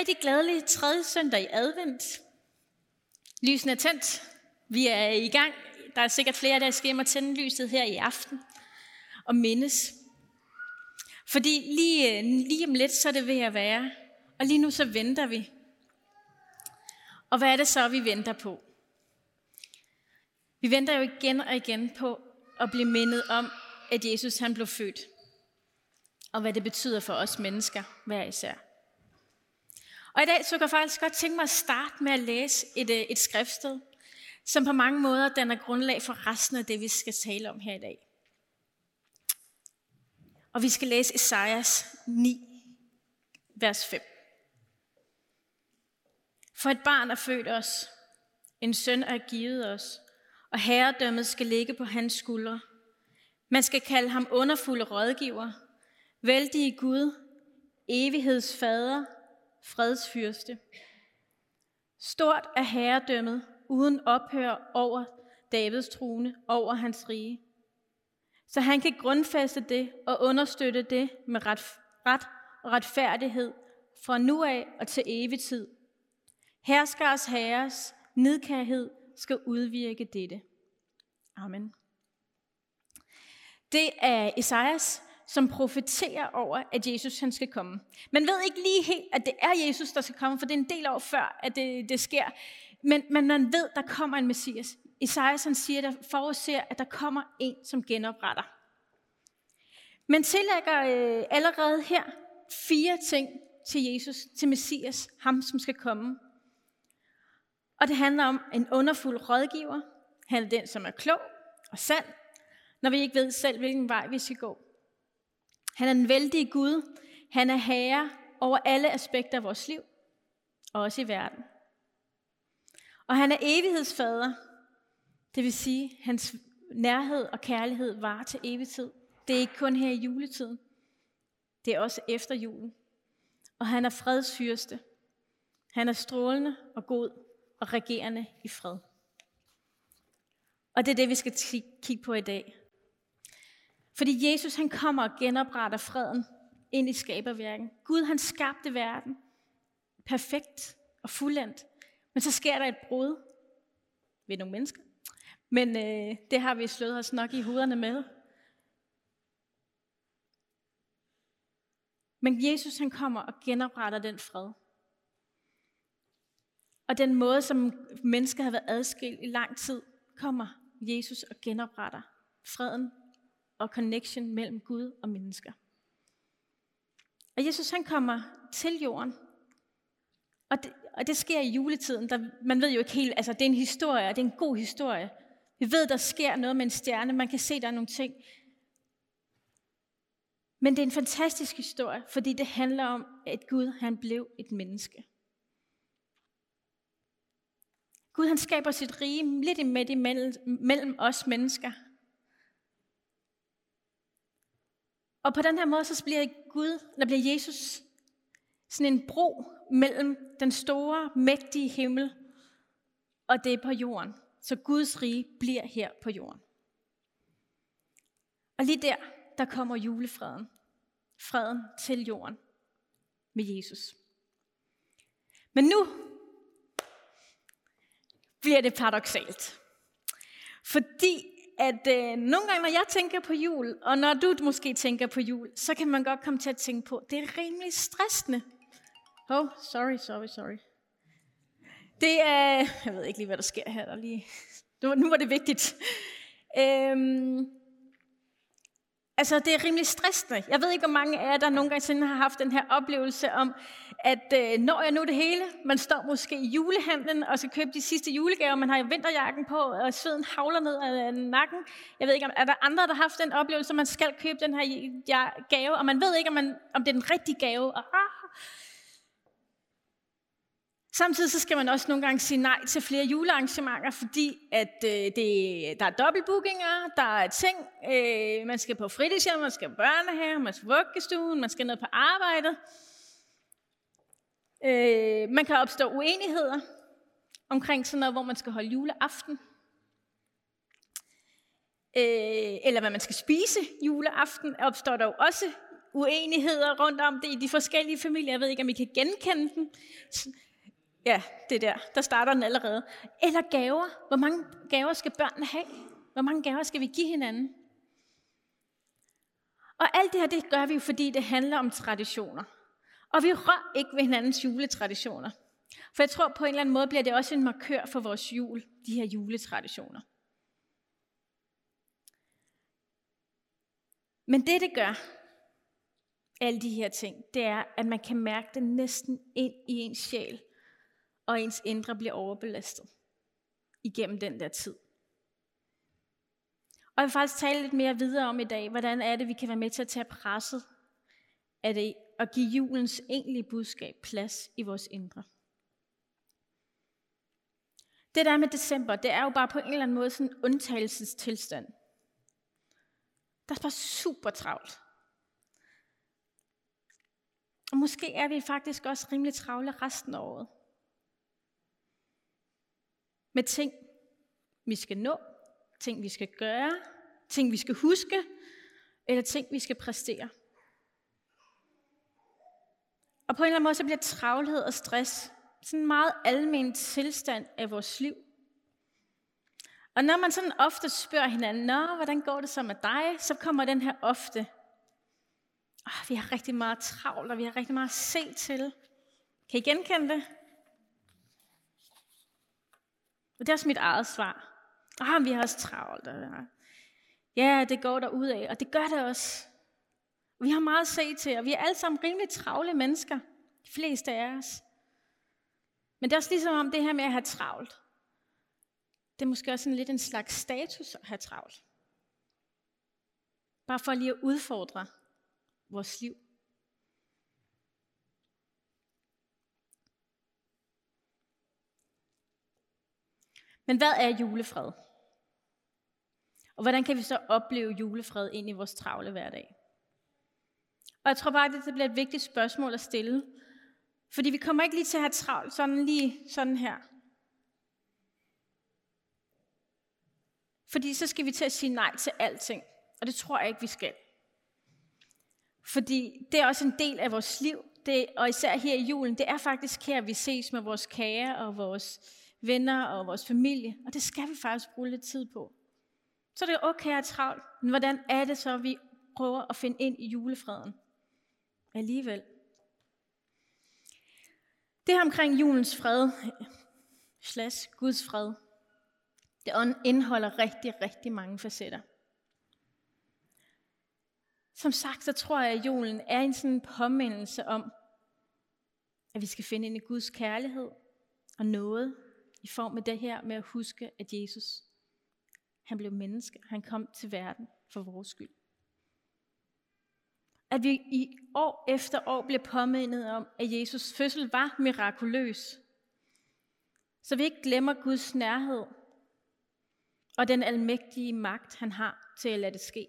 Rigtig glædelig tredje søndag i advent. Lysen er tændt. Vi er i gang. Der er sikkert flere, der skal hjem og tænde lyset her i aften og mindes. Fordi lige, øh, lige om lidt, så er det ved at være. Og lige nu så venter vi. Og hvad er det så, vi venter på? Vi venter jo igen og igen på at blive mindet om, at Jesus han blev født. Og hvad det betyder for os mennesker hver især. Og i dag så kan jeg faktisk godt tænke mig at starte med at læse et, øh, et skriftsted, som på mange måder danner grundlag for resten af det, vi skal tale om her i dag. Og vi skal læse Esajas 9, vers 5. For et barn er født os, en søn er givet os, og herredømmet skal ligge på hans skuldre. Man skal kalde ham underfulde rådgiver, vældige Gud, evighedsfader, fredsfyrste. Stort er herredømmet, uden ophør over Davids trone, over hans rige. Så han kan grundfæste det og understøtte det med ret, ret og retfærdighed fra nu af og til evig tid. Herskers herres nidkærhed skal udvirke dette. Amen. Det er Esajas som profeterer over, at Jesus han skal komme. Man ved ikke lige helt, at det er Jesus, der skal komme, for det er en del år før, at det, det sker. Men, men man ved, der kommer en Messias. Esajas han siger, der forudser, at der kommer en, som genopretter. Men tillægger øh, allerede her fire ting til Jesus, til Messias, ham som skal komme. Og det handler om en underfuld rådgiver. Han er den, som er klog og sand, når vi ikke ved selv, hvilken vej vi skal gå. Han er en vældig Gud. Han er herre over alle aspekter af vores liv, og også i verden. Og han er evighedsfader. Det vil sige, hans nærhed og kærlighed var til evig tid. Det er ikke kun her i juletiden. Det er også efter julen. Og han er fredsfyrste. Han er strålende og god og regerende i fred. Og det er det, vi skal kigge på i dag. Fordi Jesus han kommer og genopretter freden ind i skaberværken. Gud han skabte verden perfekt og fuldendt. Men så sker der et brud ved nogle mennesker. Men øh, det har vi slået os nok i hovederne med. Men Jesus han kommer og genopretter den fred. Og den måde, som mennesker har været adskilt i lang tid, kommer Jesus og genopretter freden og connection mellem Gud og mennesker. Og Jesus han kommer til jorden, og det, og det sker i juletiden. Der, man ved jo ikke helt, altså det er en historie, og det er en god historie. Vi ved, der sker noget med en stjerne, man kan se, der er nogle ting. Men det er en fantastisk historie, fordi det handler om, at Gud han blev et menneske. Gud han skaber sit rige lidt imellem, mellem os mennesker. Og på den her måde, så bliver Gud, eller bliver Jesus sådan en bro mellem den store, mægtige himmel og det på jorden. Så Guds rige bliver her på jorden. Og lige der, der kommer julefreden. Freden til jorden med Jesus. Men nu bliver det paradoxalt. Fordi at øh, nogle gange, når jeg tænker på jul, og når du måske tænker på jul, så kan man godt komme til at tænke på, det er rimelig stressende. Oh, sorry, sorry, sorry. Det er, jeg ved ikke lige, hvad der sker her. Der lige, nu var det vigtigt. Øhm, Altså, det er rimelig stressende. Jeg ved ikke, hvor mange af jer, der nogle gange har haft den her oplevelse om, at øh, når jeg nu det hele, man står måske i julehandlen og skal købe de sidste julegaver, man har vinterjakken på, og sveden havler ned af øh, nakken. Jeg ved ikke, om er der andre, der har haft den oplevelse, at man skal købe den her gave, og man ved ikke, om, man, om det er den rigtige gave. Og, ah, Samtidig så skal man også nogle gange sige nej til flere julearrangementer, fordi at øh, det, der er dobbeltbookinger, der er ting, øh, man skal på fritidshjem, man skal på børnehave, man skal på vuggestuen, man skal ned på arbejdet. Øh, man kan opstå uenigheder omkring sådan noget, hvor man skal holde juleaften. Øh, eller hvad man skal spise juleaften, opstår der jo også uenigheder rundt om det i de forskellige familier. Jeg ved ikke, om I kan genkende den. Ja, det der. Der starter den allerede. Eller gaver. Hvor mange gaver skal børnene have? Hvor mange gaver skal vi give hinanden? Og alt det her, det gør vi jo, fordi det handler om traditioner. Og vi rører ikke ved hinandens juletraditioner. For jeg tror på en eller anden måde bliver det også en markør for vores jul, de her juletraditioner. Men det, det gør, alle de her ting, det er, at man kan mærke det næsten ind i ens sjæl, og ens indre bliver overbelastet igennem den der tid. Og jeg vil faktisk tale lidt mere videre om i dag, hvordan er det, vi kan være med til at tage presset af det, og give julens egentlige budskab plads i vores indre. Det der med december, det er jo bare på en eller anden måde sådan en undtagelsestilstand. Der er bare super travlt. Og måske er vi faktisk også rimelig travle resten af året. Med ting, vi skal nå, ting, vi skal gøre, ting, vi skal huske, eller ting, vi skal præstere. Og på en eller anden måde, så bliver travlhed og stress sådan en meget almen tilstand af vores liv. Og når man sådan ofte spørger hinanden, Nå, hvordan går det så med dig? Så kommer den her ofte. Oh, vi har rigtig meget travlt, og vi har rigtig meget at se til. Kan I genkende det? Og det er også mit eget svar. Ah, vi har også travlt. Og ja, det går der ud af, og det gør det også. Vi har meget at se til, og vi er alle sammen rimelig travle mennesker. De fleste af os. Men det er også ligesom om det her med at have travlt. Det er måske også en lidt en slags status at have travlt. Bare for lige at udfordre vores liv. Men hvad er julefred? Og hvordan kan vi så opleve julefred ind i vores travle hverdag? Og jeg tror bare, at det bliver et vigtigt spørgsmål at stille. Fordi vi kommer ikke lige til at have travlt sådan lige sådan her. Fordi så skal vi til at sige nej til alting. Og det tror jeg ikke, vi skal. Fordi det er også en del af vores liv. Det, og især her i julen, det er faktisk her, vi ses med vores kære og vores venner og vores familie. Og det skal vi faktisk bruge lidt tid på. Så det er okay at travlt. Men hvordan er det så, at vi prøver at finde ind i julefreden? Alligevel. Det her omkring julens fred, slash Guds fred, det indeholder rigtig, rigtig mange facetter. Som sagt, så tror jeg, at julen er en sådan påmindelse om, at vi skal finde ind i Guds kærlighed og noget i form af det her med at huske, at Jesus, han blev menneske. Han kom til verden for vores skyld. At vi i år efter år bliver påmindet om, at Jesus fødsel var mirakuløs. Så vi ikke glemmer Guds nærhed og den almægtige magt, han har til at lade det ske.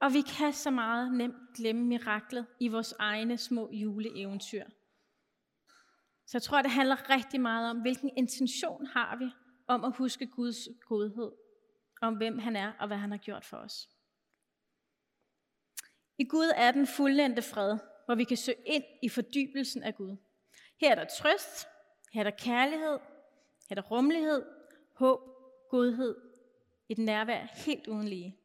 Og vi kan så meget nemt glemme miraklet i vores egne små juleeventyr. Så jeg tror, det handler rigtig meget om, hvilken intention har vi om at huske Guds godhed, om hvem han er og hvad han har gjort for os. I Gud er den fuldendte fred, hvor vi kan søge ind i fordybelsen af Gud. Her er der trøst, her er der kærlighed, her er der rummelighed, håb, godhed, et nærvær helt uden lige.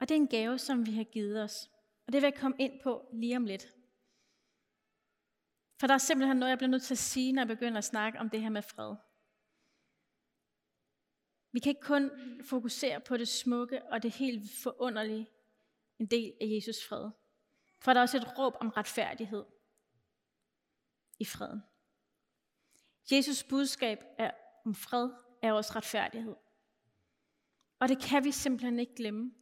Og det er en gave, som vi har givet os. Og det vil jeg komme ind på lige om lidt. For der er simpelthen noget, jeg bliver nødt til at sige, når jeg begynder at snakke om det her med fred. Vi kan ikke kun fokusere på det smukke og det helt forunderlige, en del af Jesus fred. For der er også et råb om retfærdighed i freden. Jesus budskab er om fred er også retfærdighed. Og det kan vi simpelthen ikke glemme.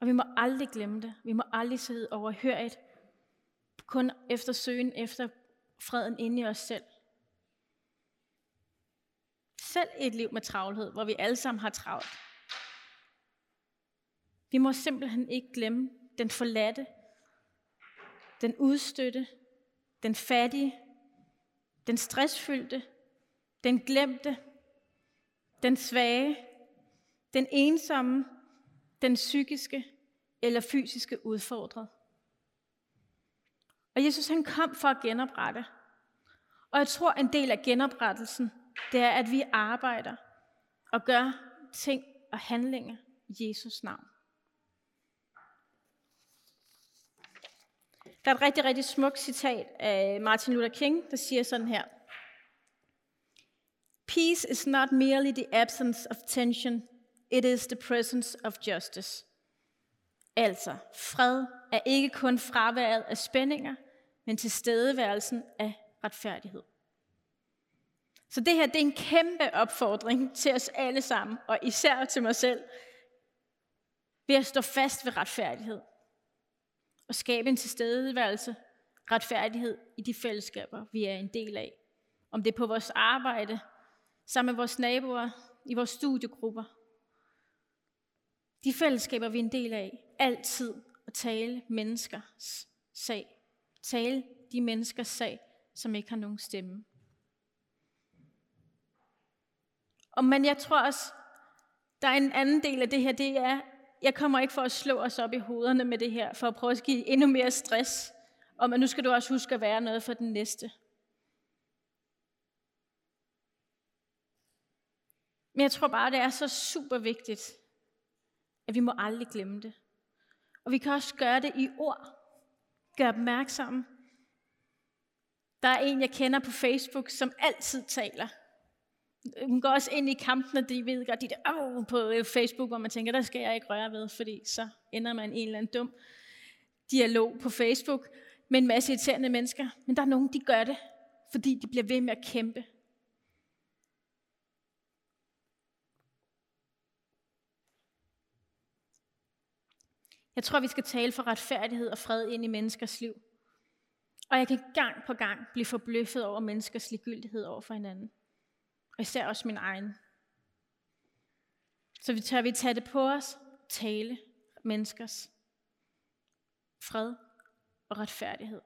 Og vi må aldrig glemme det. Vi må aldrig sidde overhørigt, kun efter søgen efter freden inde i os selv. Selv et liv med travlhed, hvor vi alle sammen har travlt. Vi må simpelthen ikke glemme den forladte, den udstøtte, den fattige, den stressfyldte, den glemte, den svage, den ensomme, den psykiske, eller fysiske er udfordret. Og Jesus han kom for at genoprette. Og jeg tror, en del af genoprettelsen, det er, at vi arbejder og gør ting og handlinger i Jesus navn. Der er et rigtig, rigtig smukt citat af Martin Luther King, der siger sådan her. Peace is not merely the absence of tension, it is the presence of justice. Altså, fred er ikke kun fraværet af spændinger, men tilstedeværelsen af retfærdighed. Så det her det er en kæmpe opfordring til os alle sammen, og især til mig selv, ved at stå fast ved retfærdighed og skabe en tilstedeværelse, retfærdighed i de fællesskaber, vi er en del af. Om det er på vores arbejde, sammen med vores naboer, i vores studiegrupper. De fællesskaber, vi er en del af, altid at tale menneskers sag. Tale de menneskers sag, som ikke har nogen stemme. Og men jeg tror også, der er en anden del af det her, det er, jeg kommer ikke for at slå os op i hovederne med det her, for at prøve at give endnu mere stress, om at nu skal du også huske at være noget for den næste. Men jeg tror bare, det er så super vigtigt, at vi må aldrig glemme det. Og vi kan også gøre det i ord. Gør opmærksom. Der er en, jeg kender på Facebook, som altid taler. Hun går også ind i kampen, og de ved godt, de der oh, på øh, Facebook, hvor man tænker, der skal jeg ikke røre ved, fordi så ender man i en eller anden dum dialog på Facebook med en masse irriterende mennesker. Men der er nogen, de gør det, fordi de bliver ved med at kæmpe. Jeg tror, vi skal tale for retfærdighed og fred ind i menneskers liv. Og jeg kan gang på gang blive forbløffet over menneskers ligegyldighed over for hinanden. Og især også min egen. Så vi tør vi tage det på os, tale menneskers fred og retfærdighed.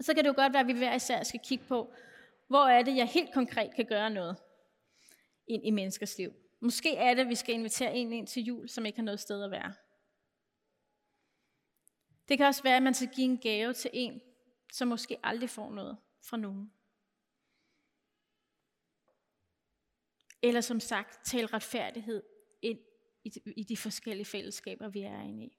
Så kan det jo godt være, at vi hver især skal kigge på, hvor er det, jeg helt konkret kan gøre noget ind i menneskers liv. Måske er det, at vi skal invitere en ind til jul, som ikke har noget sted at være. Det kan også være, at man skal give en gave til en, som måske aldrig får noget fra nogen. Eller som sagt, tal retfærdighed ind i de forskellige fællesskaber, vi er inde i.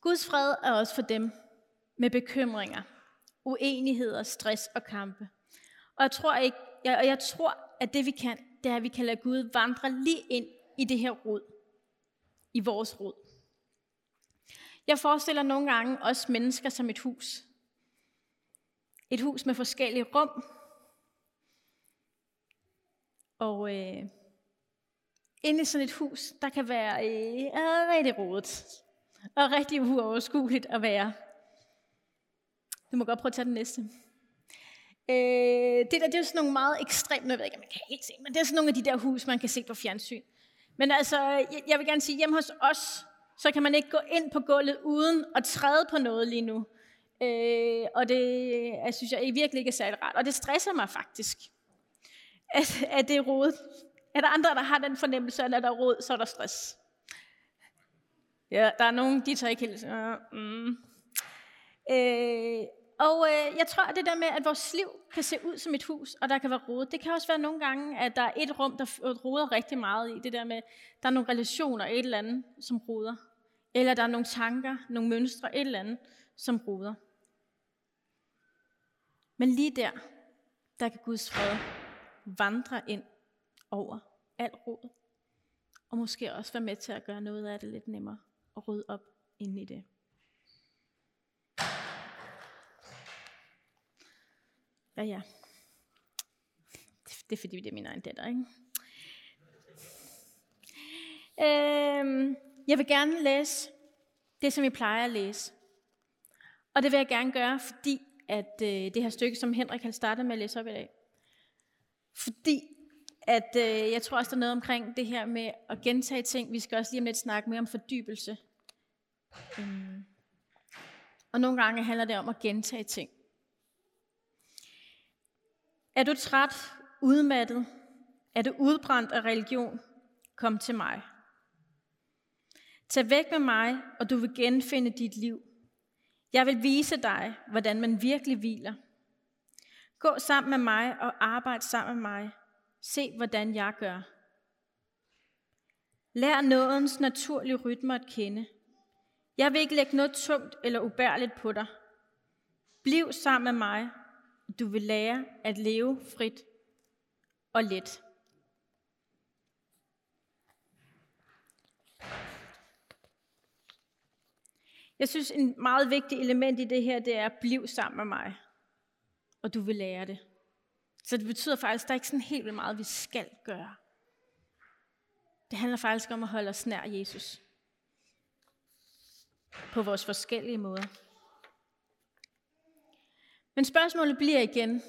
Guds fred er også for dem med bekymringer, uenigheder, stress og kampe. Og jeg tror, ikke, jeg, og jeg tror, at det vi kan, det er, at vi kan lade Gud vandre lige ind i det her rod i vores rod. Jeg forestiller nogle gange os mennesker som et hus. Et hus med forskellige rum. Og øh, inde i sådan et hus, der kan være øh, rigtig rodet. Og rigtig uoverskueligt at være. Du må godt prøve at tage den næste. Øh, det der, det er sådan nogle meget ekstremt, jeg ved ikke, om man kan helt se, men det er sådan nogle af de der hus, man kan se på fjernsyn. Men altså, jeg jeg vil gerne sige, hjemme hos os, så kan man ikke gå ind på gulvet uden at træde på noget lige nu. Øh, og det jeg synes jeg virkelig ikke er særlig rart. Og det stresser mig faktisk, at, at det er rodet. Er der andre, der har den fornemmelse, at når der er rod, så er der stress? Ja, der er nogen, de tager ikke helt... Uh, mm. øh, og øh, jeg tror, at det der med, at vores liv kan se ud som et hus, og der kan være rodet, det kan også være nogle gange, at der er et rum, der roder rigtig meget i. Det der med, der er nogle relationer, et eller andet, som roder. Eller der er nogle tanker, nogle mønstre, et eller andet, som roder. Men lige der, der kan Guds fred vandre ind over alt rod. Og måske også være med til at gøre noget af det lidt nemmere og rydde op ind i det. Ja, ja. Det er fordi, det er min egen datter, ikke? Øhm, jeg vil gerne læse det, som jeg plejer at læse. Og det vil jeg gerne gøre, fordi at øh, det her stykke, som Henrik har startet med at læse op i dag. Fordi at øh, jeg tror også, der er noget omkring det her med at gentage ting. Vi skal også lige om lidt snakke mere om fordybelse. Øhm, og nogle gange handler det om at gentage ting. Er du træt, udmattet? Er du udbrændt af religion? Kom til mig. Tag væk med mig, og du vil genfinde dit liv. Jeg vil vise dig, hvordan man virkelig hviler. Gå sammen med mig og arbejd sammen med mig. Se, hvordan jeg gør. Lær nådens naturlige rytmer at kende. Jeg vil ikke lægge noget tungt eller ubærligt på dig. Bliv sammen med mig, du vil lære at leve frit og let. Jeg synes, en meget vigtig element i det her, det er at blive sammen med mig, og du vil lære det. Så det betyder faktisk, at der er ikke sådan helt vildt meget, vi skal gøre. Det handler faktisk om at holde os nær Jesus. På vores forskellige måder. Men spørgsmålet bliver igen,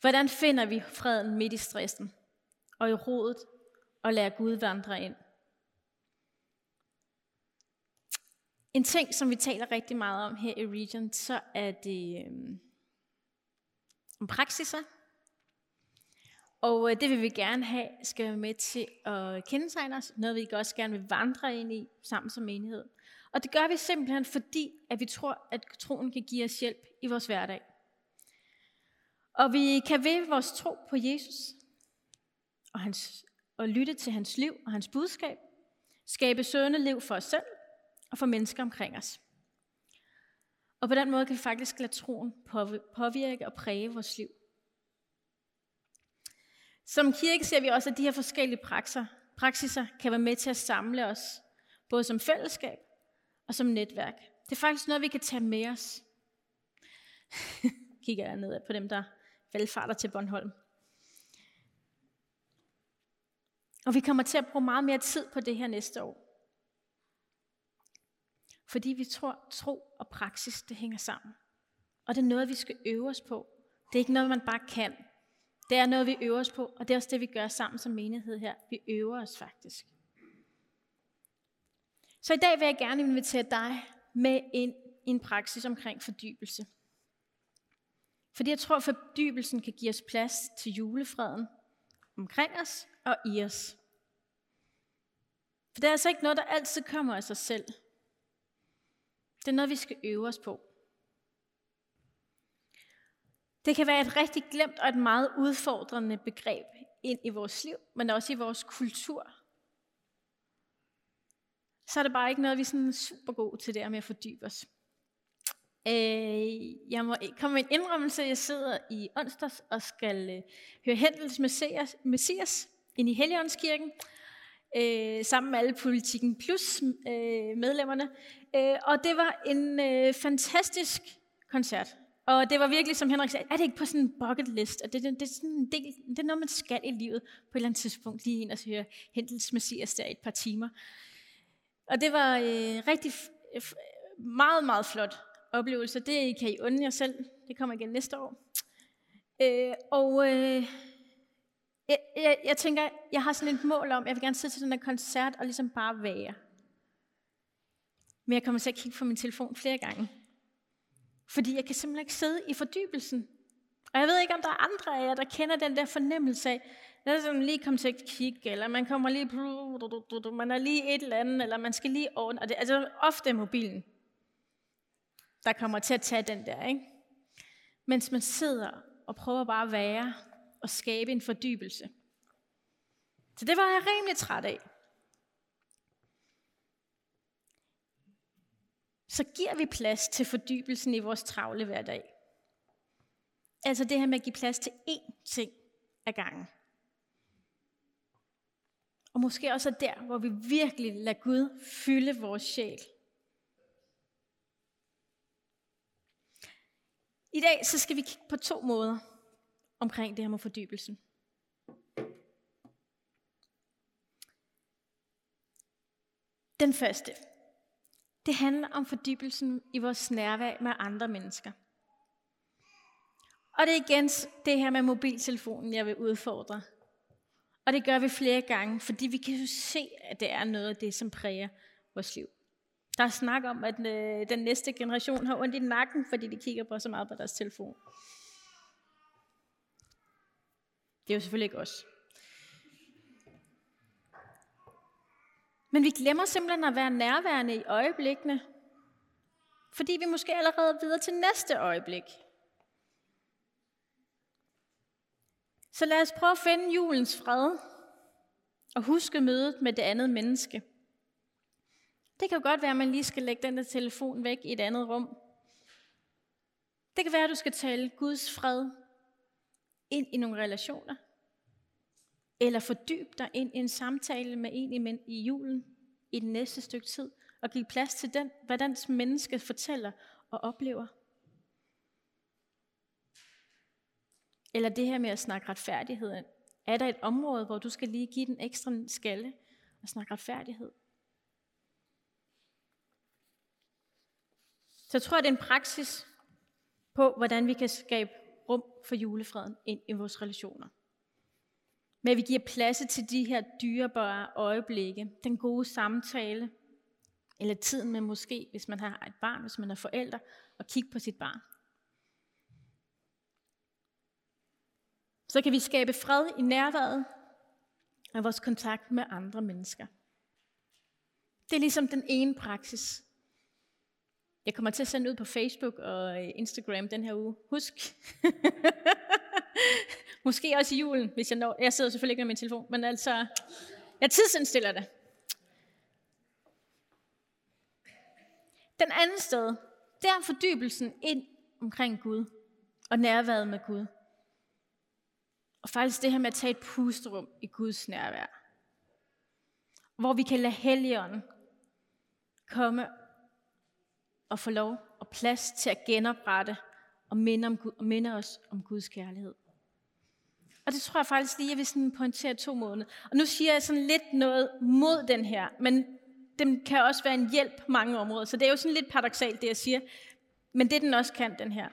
hvordan finder vi freden midt i stressen og i rodet og lader Gud vandre ind? En ting, som vi taler rigtig meget om her i Region, så er det øh, om praksiser. Og øh, det vil vi gerne have, skal være med til at kendetegne os. Noget vi også gerne vil vandre ind i sammen som menighed. Og det gør vi simpelthen fordi, at vi tror, at troen kan give os hjælp i vores hverdag. Og vi kan ved vores tro på Jesus og, hans, og lytte til hans liv og hans budskab, skabe sunde liv for os selv og for mennesker omkring os. Og på den måde kan vi faktisk lade troen påvirke og præge vores liv. Som kirke ser vi også, at de her forskellige praksiser, praksiser kan være med til at samle os, både som fællesskab og som netværk. Det er faktisk noget, vi kan tage med os. Kigger jeg ned på dem, der valgfarter til Bornholm. Og vi kommer til at bruge meget mere tid på det her næste år. Fordi vi tror, tro og praksis, det hænger sammen. Og det er noget, vi skal øve os på. Det er ikke noget, man bare kan. Det er noget, vi øver os på, og det er også det, vi gør sammen som menighed her. Vi øver os faktisk. Så i dag vil jeg gerne invitere dig med ind i en praksis omkring fordybelse. Fordi jeg tror, at fordybelsen kan give os plads til julefreden omkring os og i os. For det er altså ikke noget, der altid kommer af sig selv. Det er noget, vi skal øve os på. Det kan være et rigtig glemt og et meget udfordrende begreb ind i vores liv, men også i vores kultur. Så er det bare ikke noget, vi er sådan super gode til det med at fordybe os. Øh, jeg må komme med en indrømmelse. Jeg sidder i onsdags og skal øh, høre Hendels Messias, Messias ind i Helligåndskirken, øh, sammen med alle Politikken Plus øh, medlemmerne. Øh, og det var en øh, fantastisk koncert. Og det var virkelig, som Henrik sagde, er det ikke på sådan en bucket list? Og det, det, det, er sådan en del, det er noget, man skal i livet på et eller andet tidspunkt. Lige ind og høre Hendels Messias der i et par timer. Og det var øh, rigtig øh, meget, meget flot oplevelse. Det kan I unde jer selv. Det kommer igen næste år. Øh, og øh, jeg, jeg, jeg tænker, jeg har sådan et mål om, jeg vil gerne sidde til den der koncert og ligesom bare være. Men jeg kommer til at kigge på min telefon flere gange. Fordi jeg kan simpelthen ikke sidde i fordybelsen. Og jeg ved ikke, om der er andre af jer, der kender den der fornemmelse af, at er sådan lige komme til at kigge, eller man kommer lige, man er lige et eller andet, eller man skal lige ordne. Og det, altså ofte mobilen, der kommer til at tage den der, ikke? Mens man sidder og prøver bare at være og skabe en fordybelse. Så det var jeg rimelig træt af. Så giver vi plads til fordybelsen i vores travle hverdag. Altså det her med at give plads til én ting ad gangen. Og måske også der, hvor vi virkelig lader Gud fylde vores sjæl. I dag så skal vi kigge på to måder omkring det her med fordybelsen. Den første, det handler om fordybelsen i vores nærvær med andre mennesker. Og det er igen det her med mobiltelefonen, jeg vil udfordre. Og det gør vi flere gange, fordi vi kan jo se, at det er noget af det, som præger vores liv. Der er snak om, at øh, den næste generation har ondt i nakken, fordi de kigger på så meget på deres telefon. Det er jo selvfølgelig ikke os. Men vi glemmer simpelthen at være nærværende i øjeblikkene, fordi vi måske allerede er videre til næste øjeblik. Så lad os prøve at finde julens fred og huske mødet med det andet menneske. Det kan jo godt være, at man lige skal lægge den der telefon væk i et andet rum. Det kan være, at du skal tale Guds fred ind i nogle relationer. Eller fordybe dig ind i en samtale med en i julen i den næste stykke tid. Og give plads til den, hvad den menneske fortæller og oplever. Eller det her med at snakke retfærdighed. Er der et område, hvor du skal lige give den ekstra skalle og snakke retfærdighed? Så jeg tror, det er en praksis på, hvordan vi kan skabe rum for julefreden ind i vores relationer. Men vi giver plads til de her dyrebare øjeblikke, den gode samtale, eller tiden med måske, hvis man har et barn, hvis man er forældre, og kigge på sit barn. Så kan vi skabe fred i nærværet af vores kontakt med andre mennesker. Det er ligesom den ene praksis. Jeg kommer til at sende ud på Facebook og Instagram den her uge. Husk. Måske også i julen, hvis jeg når. Jeg sidder selvfølgelig ikke med min telefon, men altså, jeg tidsindstiller det. Den anden sted, det er fordybelsen ind omkring Gud og nærværet med Gud. Og faktisk det her med at tage et pusterum i Guds nærvær. Hvor vi kan lade Helligånden komme og få lov og plads til at genoprette og minde, om, Gud, og minde os om Guds kærlighed. Og det tror jeg faktisk lige, jeg vil sådan pointere to måneder. Og nu siger jeg sådan lidt noget mod den her, men den kan også være en hjælp på mange områder. Så det er jo sådan lidt paradoxalt, det jeg siger. Men det den også kan, den her,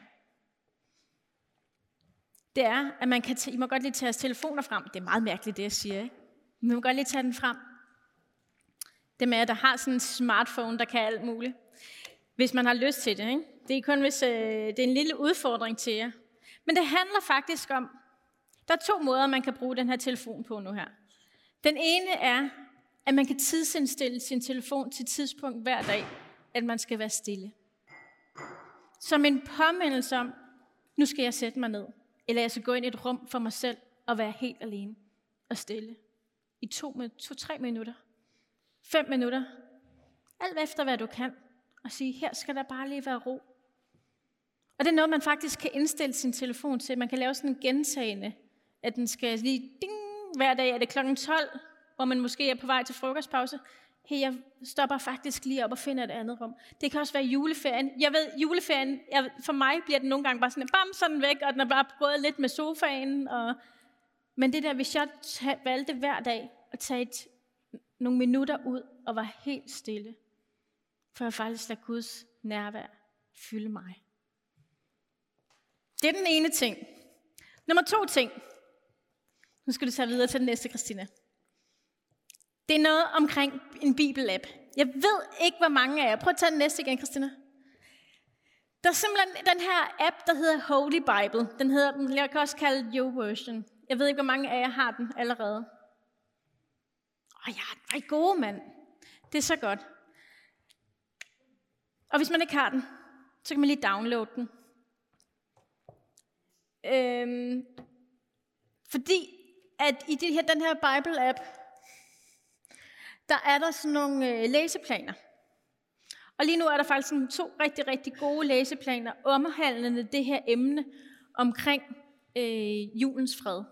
det er, at man kan tage, I må godt lige tage jeres telefoner frem. Det er meget mærkeligt, det jeg siger, ikke? Men I må godt lige tage den frem. Det med, at der har sådan en smartphone, der kan alt muligt. Hvis man har lyst til det, ikke? Det er kun, hvis øh, det er en lille udfordring til jer. Men det handler faktisk om, der er to måder, man kan bruge den her telefon på nu her. Den ene er, at man kan tidsindstille sin telefon til tidspunkt hver dag, at man skal være stille. Som en påmindelse om, nu skal jeg sætte mig ned. Eller jeg skal gå ind i et rum for mig selv og være helt alene og stille. I to, to-tre minutter. Fem minutter. Alt efter hvad du kan. Og sige, her skal der bare lige være ro. Og det er noget, man faktisk kan indstille sin telefon til. Man kan lave sådan en gentagende, at den skal lige ding, hver dag. Er det klokken 12, hvor man måske er på vej til frokostpause? Hey, jeg stopper faktisk lige op og finder et andet rum. Det kan også være juleferien. Jeg ved, juleferien, jeg, for mig bliver den nogle gange bare sådan, bam, sådan væk, og den er bare gået lidt med sofaen. Og, men det der, hvis jeg tage, valgte hver dag at tage et, nogle minutter ud og var helt stille, for jeg faktisk lader Guds nærvær fylde mig. Det er den ene ting. Nummer to ting. Nu skal du tage videre til den næste, Christina. Det er noget omkring en bibelapp. Jeg ved ikke, hvor mange af jer. Prøv at tage den næste igen, Christina. Der er simpelthen den her app, der hedder Holy Bible. Den hedder, den jeg kan også kalde Your Version. Jeg ved ikke, hvor mange af jer har den allerede. Åh ja, den er gode, mand. Det er så godt. Og hvis man ikke har den, så kan man lige downloade den. Øhm, fordi at i det her, den her Bible-app, der er der sådan nogle øh, læseplaner. Og lige nu er der faktisk sådan to rigtig, rigtig gode læseplaner omhandlende det her emne omkring øh, julens fred.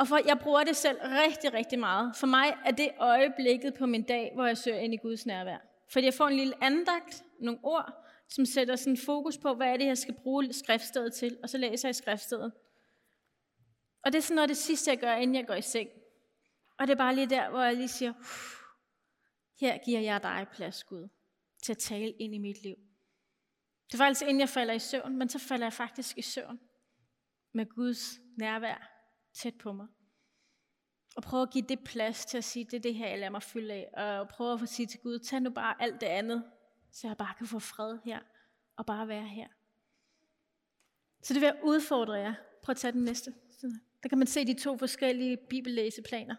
Og for, jeg bruger det selv rigtig, rigtig meget. For mig er det øjeblikket på min dag, hvor jeg søger ind i Guds nærvær. Fordi jeg får en lille andagt, nogle ord, som sætter sådan fokus på, hvad er det, jeg skal bruge skriftstedet til, og så læser jeg skriftstedet. Og det er sådan noget af det sidste, jeg gør, inden jeg går i seng. Og det er bare lige der, hvor jeg lige siger, her giver jeg dig plads, Gud, til at tale ind i mit liv. Det var altså inden jeg falder i søvn, men så falder jeg faktisk i søvn med Guds nærvær tæt på mig. Og prøve at give det plads til at sige, det er det her, jeg lader mig fylde af. Og prøve at få sige til Gud, tag nu bare alt det andet, så jeg bare kan få fred her, og bare være her. Så det vil jeg udfordre jer. Prøv at tage den næste. Der kan man se de to forskellige bibellæseplaner.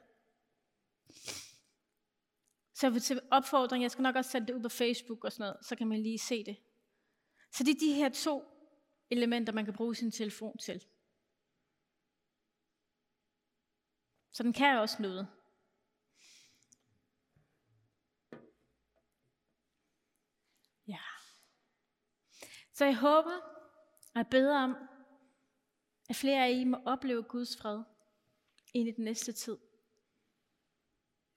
Så til opfordring, jeg skal nok også sætte det ud på Facebook og sådan noget, så kan man lige se det. Så det er de her to elementer, man kan bruge sin telefon til. Så den kan også noget. Ja. Så jeg håber, og jeg beder om, at flere af I må opleve Guds fred ind i den næste tid.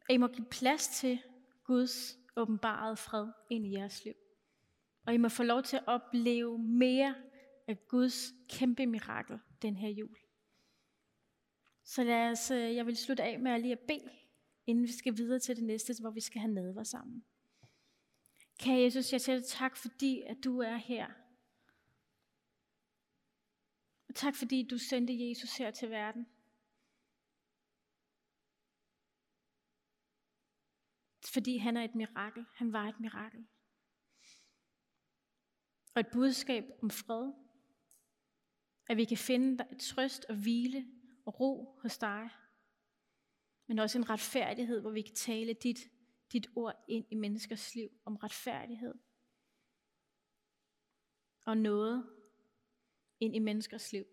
At I må give plads til Guds åbenbarede fred ind i jeres liv. Og I må få lov til at opleve mere af Guds kæmpe mirakel den her jul. Så lad os, øh, jeg vil slutte af med at lige at bede, inden vi skal videre til det næste, hvor vi skal have nadver sammen. Kære Jesus, jeg siger tak, fordi at du er her. Og tak, fordi du sendte Jesus her til verden. Fordi han er et mirakel. Han var et mirakel. Og et budskab om fred. At vi kan finde et trøst og hvile og ro hos dig. Men også en retfærdighed, hvor vi kan tale dit, dit ord ind i menneskers liv om retfærdighed. Og noget ind i menneskers liv.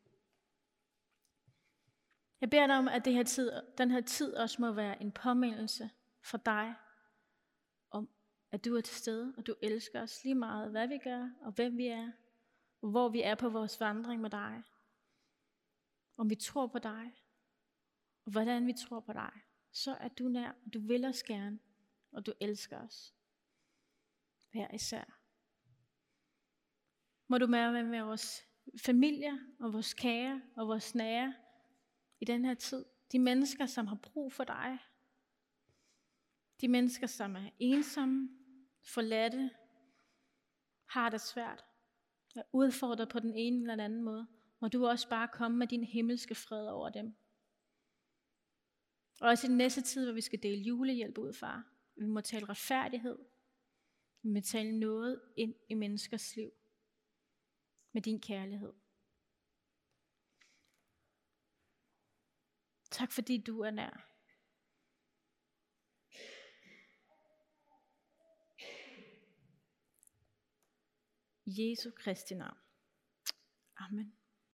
Jeg beder dig om, at det her tid, den her tid også må være en påmindelse for dig at du er til stede, og du elsker os lige meget, hvad vi gør, og hvem vi er, og hvor vi er på vores vandring med dig. Om vi tror på dig, og hvordan vi tror på dig, så er du nær, og du vil os gerne, og du elsker os. Hver især. Må du være med vores familier, og vores kære, og vores nære, i den her tid. De mennesker, som har brug for dig. De mennesker, som er ensomme, forladte, har det svært, er udfordret på den ene eller den anden måde, må du også bare komme med din himmelske fred over dem. Og også i den næste tid, hvor vi skal dele julehjælp ud, far. Vi må tale retfærdighed. Vi må tale noget ind i menneskers liv. Med din kærlighed. Tak fordi du er nær. Jesu Kristi navn. Amen.